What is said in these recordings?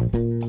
Bye.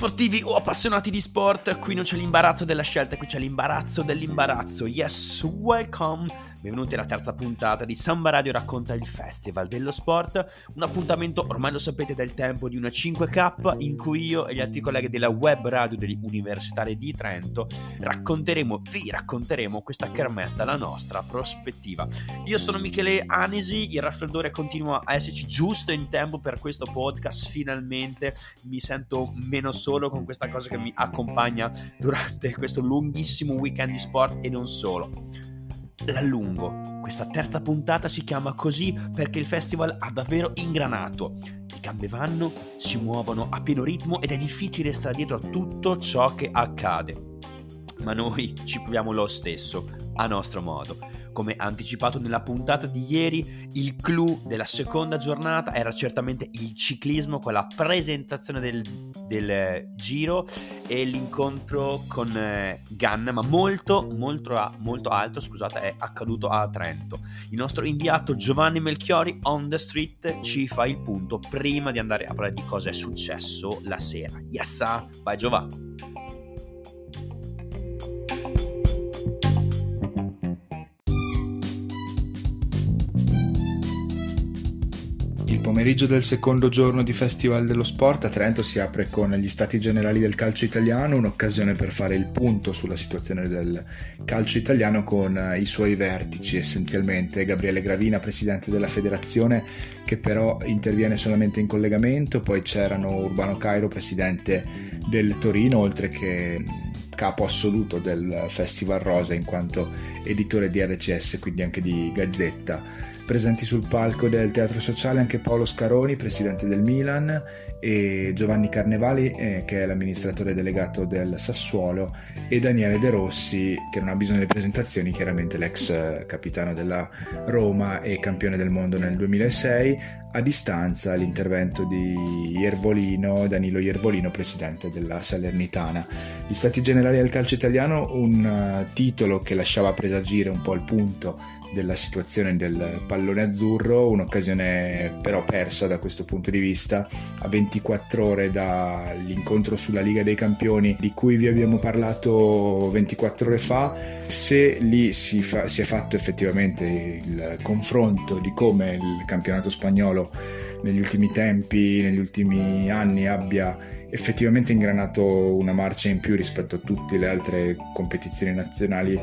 Sportivi o appassionati di sport, qui non c'è l'imbarazzo della scelta, qui c'è l'imbarazzo dell'imbarazzo. Yes, welcome Benvenuti alla terza puntata di Samba Radio racconta il Festival dello Sport, un appuntamento ormai lo sapete del tempo di una 5K in cui io e gli altri colleghi della web radio degli universitari di Trento racconteremo, vi racconteremo questa kermesse dalla nostra prospettiva. Io sono Michele Anesi, il raffreddore continua a esserci giusto in tempo per questo podcast, finalmente mi sento meno solo con questa cosa che mi accompagna durante questo lunghissimo weekend di sport e non solo l'allungo. Questa terza puntata si chiama così perché il festival ha davvero ingranato. Le gambe vanno, si muovono a pieno ritmo ed è difficile stare dietro a tutto ciò che accade. Ma noi ci proviamo lo stesso, a nostro modo. Come anticipato nella puntata di ieri, il clou della seconda giornata era certamente il ciclismo con la presentazione del, del giro e l'incontro con eh, Ganna, ma molto, molto, molto alto, scusate, è accaduto a Trento. Il nostro inviato Giovanni Melchiori on the street ci fa il punto prima di andare a parlare di cosa è successo la sera. Yassa, vai Giovanni! Pomeriggio del secondo giorno di Festival dello Sport a Trento si apre con gli Stati Generali del calcio italiano, un'occasione per fare il punto sulla situazione del calcio italiano con i suoi vertici essenzialmente. Gabriele Gravina, presidente della federazione, che però interviene solamente in collegamento, poi c'erano Urbano Cairo, presidente del Torino, oltre che capo assoluto del Festival Rosa in quanto editore di RCS, quindi anche di Gazzetta presenti sul palco del Teatro Sociale anche Paolo Scaroni, presidente del Milan, e Giovanni Carnevali, eh, che è l'amministratore delegato del Sassuolo, e Daniele De Rossi, che non ha bisogno di presentazioni, chiaramente l'ex eh, capitano della Roma e campione del mondo nel 2006, a distanza l'intervento di Iervolino, Danilo Iervolino, presidente della Salernitana. Gli Stati Generali del calcio italiano, un uh, titolo che lasciava presagire un po' il punto della situazione del pallone azzurro, un'occasione però persa da questo punto di vista, a 24 ore dall'incontro sulla Liga dei Campioni di cui vi abbiamo parlato 24 ore fa, se lì si, fa, si è fatto effettivamente il confronto di come il campionato spagnolo negli ultimi tempi, negli ultimi anni abbia effettivamente ingranato una marcia in più rispetto a tutte le altre competizioni nazionali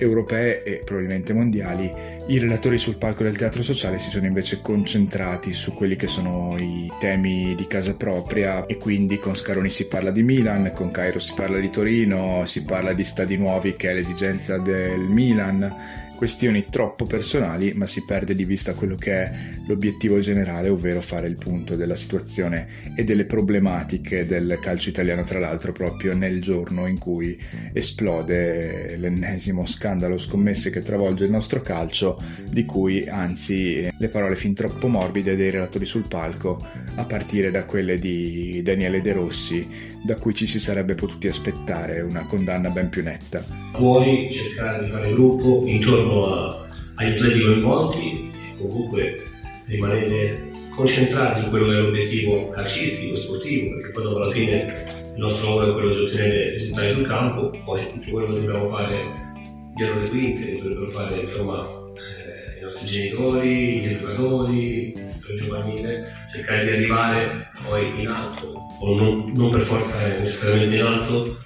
europee e probabilmente mondiali, i relatori sul palco del teatro sociale si sono invece concentrati su quelli che sono i temi di casa propria e quindi con Scaroni si parla di Milan, con Cairo si parla di Torino, si parla di stadi nuovi che è l'esigenza del Milan questioni troppo personali, ma si perde di vista quello che è l'obiettivo generale, ovvero fare il punto della situazione e delle problematiche del calcio italiano, tra l'altro proprio nel giorno in cui esplode l'ennesimo scandalo scommesse che travolge il nostro calcio, di cui anzi le parole fin troppo morbide dei relatori sul palco, a partire da quelle di Daniele De Rossi, da cui ci si sarebbe potuti aspettare una condanna ben più netta. Puoi cercare di fare gruppo intorno a, agli atleti coinvolti e comunque rimanere concentrati su quello che è l'obiettivo calcistico, sportivo, perché poi dopo alla fine il nostro lavoro è quello di ottenere risultati sul campo, poi tutto quello che dobbiamo fare dietro le quinte, che dovrebbero fare insomma eh, i nostri genitori, gli educatori, il settore giovanile, cercare di arrivare poi in alto, o non, non per forza necessariamente in alto,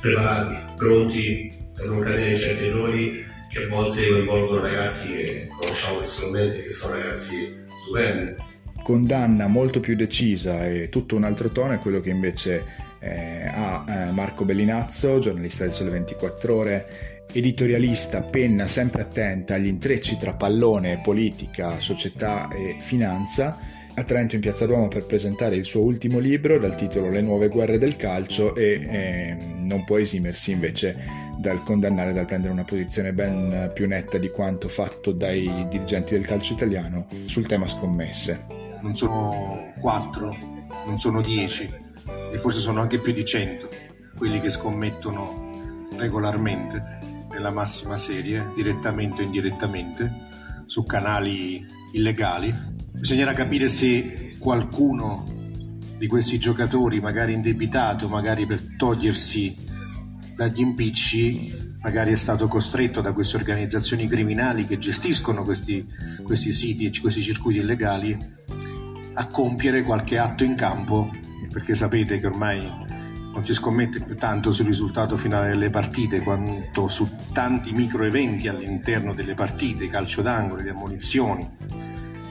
preparati, pronti per non cadere in certi errori che a volte coinvolgono ragazzi che conosciamo personalmente, che sono ragazzi stupendi. Condanna molto più decisa e tutto un altro tono è quello che invece eh, ha eh, Marco Bellinazzo, giornalista del Sole 24 Ore, editorialista, penna sempre attenta agli intrecci tra pallone, politica, società e finanza a Trento in Piazza Duomo per presentare il suo ultimo libro dal titolo Le nuove guerre del calcio e eh, non può esimersi invece dal condannare, dal prendere una posizione ben più netta di quanto fatto dai dirigenti del calcio italiano sul tema scommesse. Non sono quattro, non sono dieci e forse sono anche più di cento quelli che scommettono regolarmente nella massima serie, direttamente o indirettamente, su canali illegali Bisognerà capire se qualcuno di questi giocatori, magari indebitato, magari per togliersi dagli impicci, magari è stato costretto da queste organizzazioni criminali che gestiscono questi, questi siti e questi circuiti illegali a compiere qualche atto in campo, perché sapete che ormai non si scommette più tanto sul risultato finale delle partite quanto su tanti micro eventi all'interno delle partite, calcio d'angolo, di ammonizioni.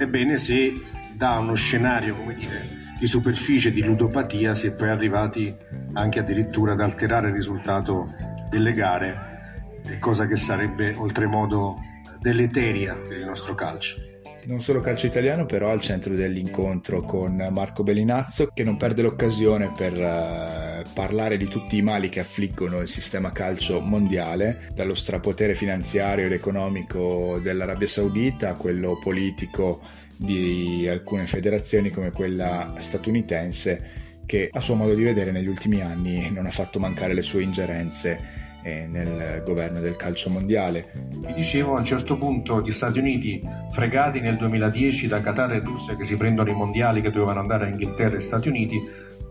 Ebbene, se da uno scenario come dire, di superficie di ludopatia si è poi arrivati anche addirittura ad alterare il risultato delle gare, cosa che sarebbe oltremodo deleteria per il nostro calcio. Non solo calcio italiano, però al centro dell'incontro con Marco Bellinazzo, che non perde l'occasione per uh, parlare di tutti i mali che affliggono il sistema calcio mondiale, dallo strapotere finanziario ed economico dell'Arabia Saudita a quello politico di alcune federazioni come quella statunitense che a suo modo di vedere negli ultimi anni non ha fatto mancare le sue ingerenze eh, nel governo del calcio mondiale. Vi dicevo, a un certo punto gli Stati Uniti, fregati nel 2010 da Qatar e Russia che si prendono i mondiali che dovevano andare a Inghilterra e Stati Uniti,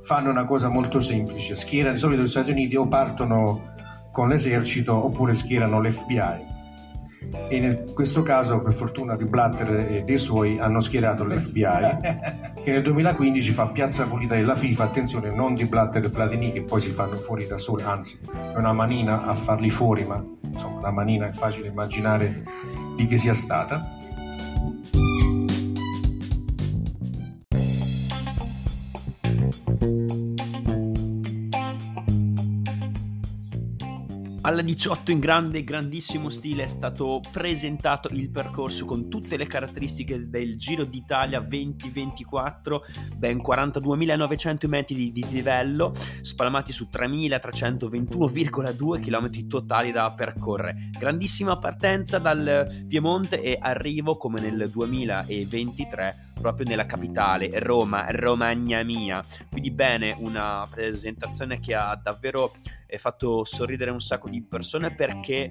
fanno una cosa molto semplice, schierano di solito gli Stati Uniti o partono con l'esercito oppure schierano l'FBI e in questo caso per fortuna di Blatter e dei suoi hanno schierato l'FBI che nel 2015 fa piazza pulita della FIFA attenzione non di Blatter e Platini che poi si fanno fuori da soli anzi è una manina a farli fuori ma insomma la manina è facile immaginare di che sia stata Alla 18 in grande, grandissimo stile è stato presentato il percorso con tutte le caratteristiche del Giro d'Italia 2024, ben 42.900 metri di dislivello, spalmati su 3.321,2 km totali da percorrere. Grandissima partenza dal Piemonte e arrivo come nel 2023 proprio nella capitale, Roma, Romagna mia. Quindi bene, una presentazione che ha davvero eh, fatto sorridere un sacco di persone perché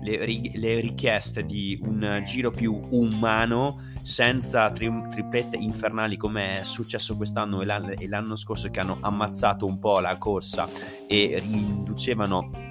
le, le richieste di un giro più umano senza tri- triplette infernali come è successo quest'anno e, l'anno, e l'anno scorso che hanno ammazzato un po' la corsa e riducevano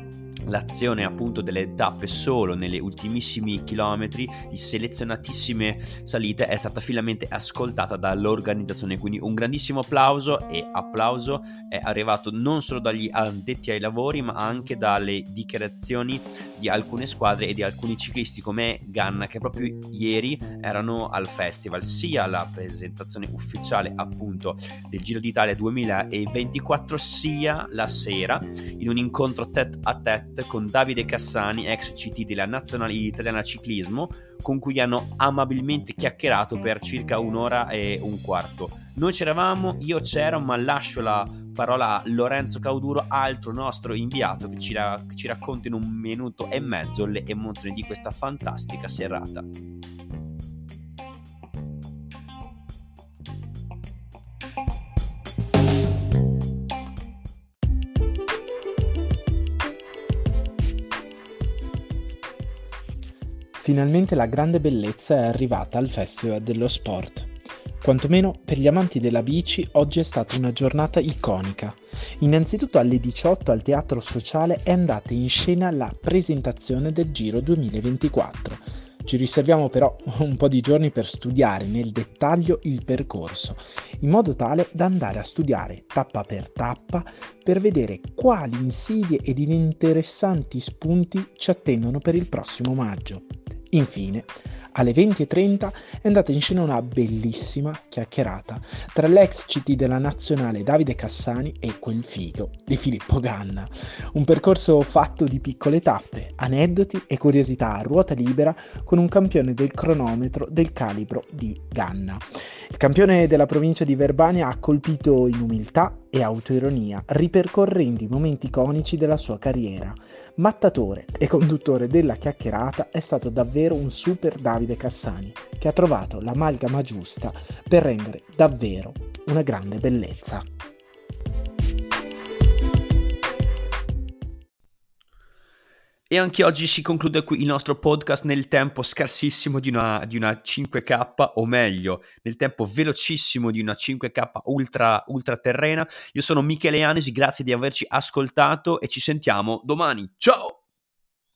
l'azione appunto delle tappe solo negli ultimissimi chilometri di selezionatissime salite è stata finalmente ascoltata dall'organizzazione. Quindi un grandissimo applauso e applauso è arrivato non solo dagli addetti ai lavori ma anche dalle dichiarazioni di alcune squadre e di alcuni ciclisti come Ganna che proprio ieri erano al festival sia la presentazione ufficiale appunto del Giro d'Italia 2024 sia la sera in un incontro tête a tête con Davide Cassani, ex CT della Nazionale Italiana Ciclismo, con cui hanno amabilmente chiacchierato per circa un'ora e un quarto. Noi c'eravamo, io c'ero, ma lascio la parola a Lorenzo Cauduro, altro nostro inviato, che ci, ra- che ci racconta in un minuto e mezzo le emozioni di questa fantastica serata. Finalmente la grande bellezza è arrivata al Festival dello Sport. Quantomeno per gli amanti della bici oggi è stata una giornata iconica. Innanzitutto alle 18 al Teatro Sociale è andata in scena la presentazione del Giro 2024. Ci riserviamo però un po' di giorni per studiare nel dettaglio il percorso, in modo tale da andare a studiare tappa per tappa per vedere quali insidie ed interessanti spunti ci attendono per il prossimo maggio. Infine, alle 20.30 è andata in scena una bellissima chiacchierata tra l'ex CT della nazionale Davide Cassani e quel figo di Filippo Ganna. Un percorso fatto di piccole tappe, aneddoti e curiosità a ruota libera con un campione del cronometro del calibro di Ganna. Il campione della provincia di Verbania ha colpito in umiltà e autoironia, ripercorrendo i momenti iconici della sua carriera. Mattatore e conduttore della chiacchierata è stato davvero un super Davide Cassani, che ha trovato l'amalgama giusta per rendere davvero una grande bellezza. E anche oggi si conclude qui il nostro podcast nel tempo scarsissimo di una, di una 5K, o meglio, nel tempo velocissimo di una 5K ultra, ultra terrena. Io sono Michele Anesi, grazie di averci ascoltato e ci sentiamo domani. Ciao!